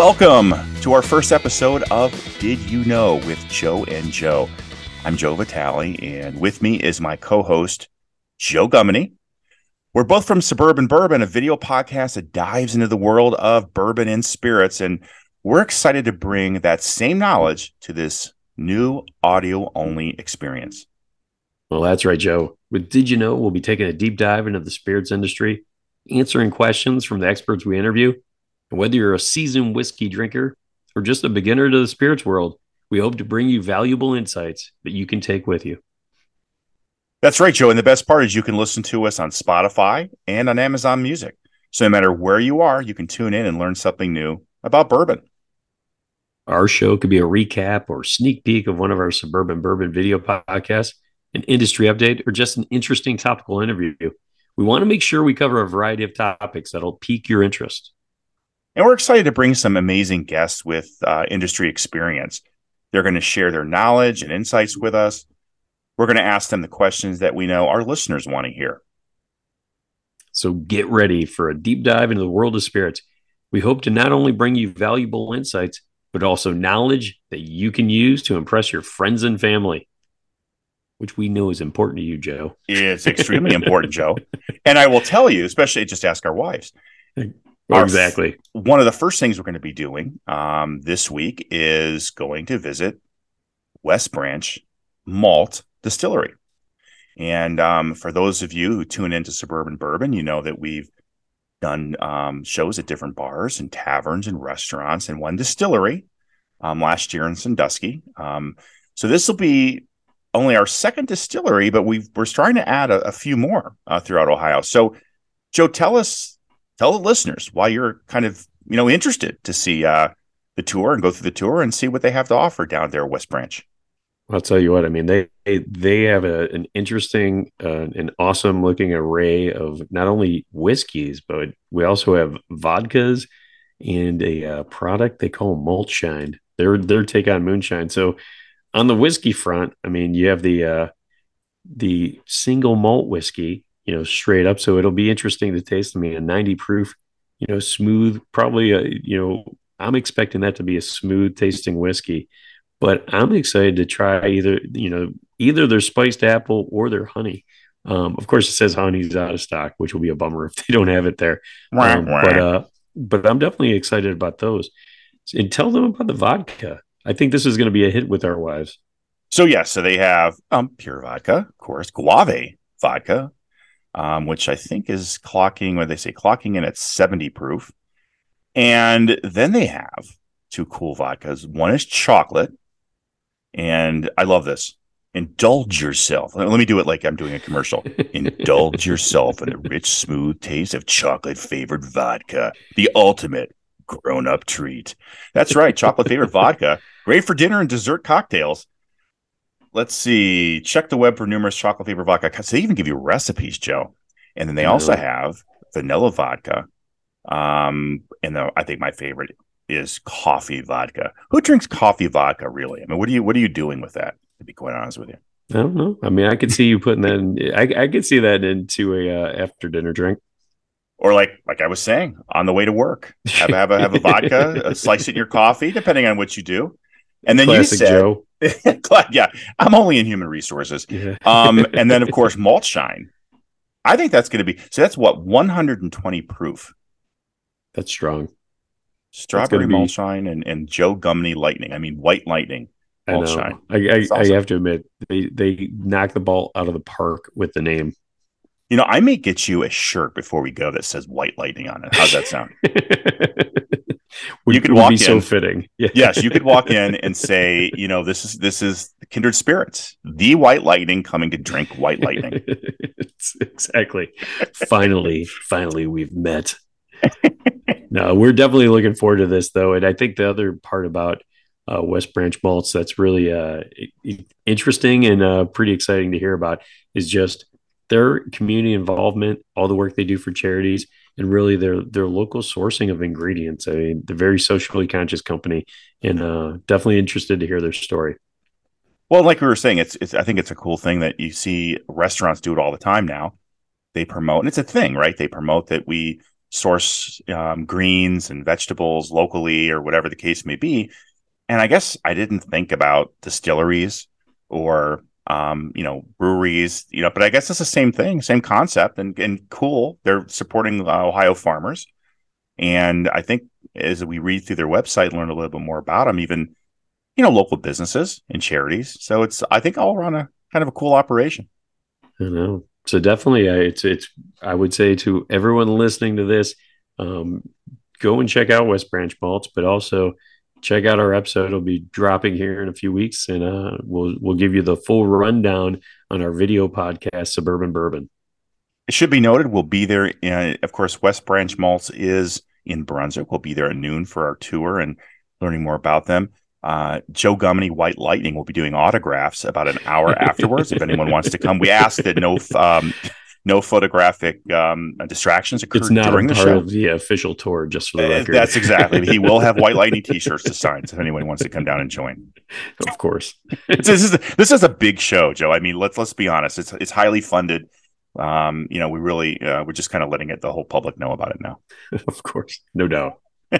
Welcome to our first episode of Did You Know with Joe and Joe. I'm Joe Vitale, and with me is my co host, Joe Gumany. We're both from Suburban Bourbon, a video podcast that dives into the world of bourbon and spirits. And we're excited to bring that same knowledge to this new audio only experience. Well, that's right, Joe. With Did You Know, we'll be taking a deep dive into the spirits industry, answering questions from the experts we interview and whether you're a seasoned whiskey drinker or just a beginner to the spirits world, we hope to bring you valuable insights that you can take with you. That's right, Joe. And the best part is you can listen to us on Spotify and on Amazon Music. So no matter where you are, you can tune in and learn something new about bourbon. Our show could be a recap or sneak peek of one of our Suburban Bourbon video podcasts, an industry update, or just an interesting topical interview. We want to make sure we cover a variety of topics that'll pique your interest. And we're excited to bring some amazing guests with uh, industry experience. They're going to share their knowledge and insights with us. We're going to ask them the questions that we know our listeners want to hear. So get ready for a deep dive into the world of spirits. We hope to not only bring you valuable insights, but also knowledge that you can use to impress your friends and family, which we know is important to you, Joe. It's extremely important, Joe. And I will tell you, especially just ask our wives. Our, exactly. One of the first things we're going to be doing um, this week is going to visit West Branch Malt Distillery. And um, for those of you who tune into Suburban Bourbon, you know that we've done um, shows at different bars and taverns and restaurants and one distillery um, last year in Sandusky. Um, so this will be only our second distillery, but we are trying to add a, a few more uh, throughout Ohio. So, Joe, tell us tell the listeners why you're kind of you know interested to see uh, the tour and go through the tour and see what they have to offer down there, at West Branch. I'll tell you what. I mean, they they have a, an interesting, uh, an awesome looking array of not only whiskeys, but we also have vodkas and a uh, product they call Malt Shine. Their their take on moonshine. So on the whiskey front, I mean, you have the uh, the single malt whiskey, you know, straight up. So it'll be interesting to taste. I mean, a 90 proof, you know, smooth, probably, a, you know, I'm expecting that to be a smooth tasting whiskey, but I'm excited to try either, you know, either their spiced apple or their honey. Um, of course, it says honey's out of stock, which will be a bummer if they don't have it there. Um, but, uh, but I'm definitely excited about those. And tell them about the vodka. I think this is going to be a hit with our wives. So yes, yeah, so they have um, pure vodka, of course, guave vodka, um, which I think is clocking, what they say, clocking in at 70 proof. And then they have two cool vodkas. One is chocolate. And I love this. Indulge yourself. Let me do it like I'm doing a commercial. Indulge yourself in the rich, smooth taste of chocolate flavored vodka, the ultimate grown up treat. That's right. Chocolate flavored vodka. Great for dinner and dessert cocktails let's see. Check the web for numerous chocolate flavored vodka. So they even give you recipes, Joe. And then they also have vanilla vodka. Um, and the, I think my favorite is coffee vodka. Who drinks coffee vodka really? I mean, what are you what are you doing with that? To be quite honest with you, I don't know. I mean, I could see you putting that. In, I I could see that into a uh, after dinner drink. Or like like I was saying, on the way to work, have have a have a vodka, a slice it in your coffee, depending on what you do. And then Classic you said, Joe. yeah, I'm only in human resources. Yeah. um, and then of course malt shine. I think that's going to be so. That's what 120 proof. That's strong. Strawberry malt shine and, and Joe Gumney lightning. I mean white lightning. I know. Shine. I, I, awesome. I have to admit they they knock the ball out of the park with the name. You know, I may get you a shirt before we go that says white lightning on it. How's that sound? would, you could walk in, so fitting. Yeah. yes, you could walk in and say, you know, this is this is kindred spirits, the white lightning coming to drink white lightning. exactly. finally, finally, we've met. no, we're definitely looking forward to this, though, and I think the other part about uh, West Branch malts that's really uh, interesting and uh, pretty exciting to hear about is just their community involvement, all the work they do for charities, and really their their local sourcing of ingredients. I mean, they're very socially conscious company, and uh, definitely interested to hear their story. Well, like we were saying, it's, it's I think it's a cool thing that you see restaurants do it all the time now. They promote, and it's a thing, right? They promote that we source um, greens and vegetables locally or whatever the case may be. And I guess I didn't think about distilleries or um, you know breweries, you know, but I guess it's the same thing, same concept, and and cool. They're supporting uh, Ohio farmers, and I think as we read through their website, learn a little bit more about them, even you know local businesses and charities. So it's I think all around a kind of a cool operation. I know. So definitely, uh, it's it's. I would say to everyone listening to this, um, go and check out West Branch Malts, but also check out our episode. It'll be dropping here in a few weeks, and uh, we'll we'll give you the full rundown on our video podcast, Suburban Bourbon. It should be noted we'll be there. In, of course, West Branch Malts is in Brunswick. We'll be there at noon for our tour and learning more about them. Uh, Joe Gumany, White Lightning, will be doing autographs about an hour afterwards. if anyone wants to come, we ask that no um, no photographic um, distractions occur it's not during the part show. of the official tour, just for the Uh, record. That's exactly. He will have White Lightning T-shirts to sign. So if anyone wants to come down and join, of course. this is this is a big show, Joe. I mean, let's let's be honest. It's it's highly funded. Um, you know, we really uh, we're just kind of letting it the whole public know about it now. of course, no doubt.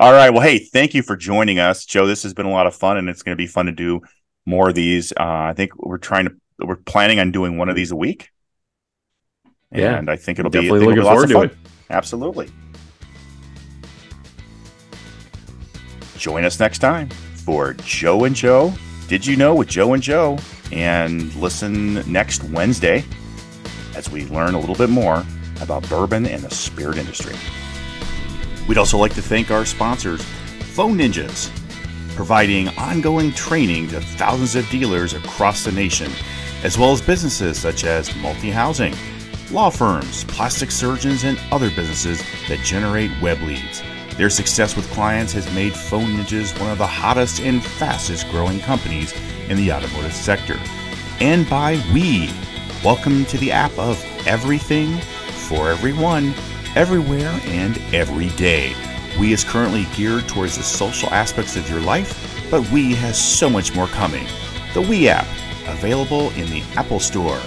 All right. Well, hey, thank you for joining us, Joe. This has been a lot of fun, and it's going to be fun to do more of these. Uh, I think we're trying to we're planning on doing one of these a week. Yeah, and I think it'll be Definitely it'll looking forward of to fun. it. Absolutely. Join us next time for Joe and Joe. Did you know with Joe and Joe? And listen next Wednesday as we learn a little bit more about bourbon and the spirit industry. We'd also like to thank our sponsors, Phone Ninjas, providing ongoing training to thousands of dealers across the nation, as well as businesses such as multi housing, law firms, plastic surgeons, and other businesses that generate web leads. Their success with clients has made Phone Ninjas one of the hottest and fastest growing companies in the automotive sector. And by we. Welcome to the app of everything for everyone, everywhere, and every day. We is currently geared towards the social aspects of your life, but we has so much more coming. The We app, available in the Apple Store,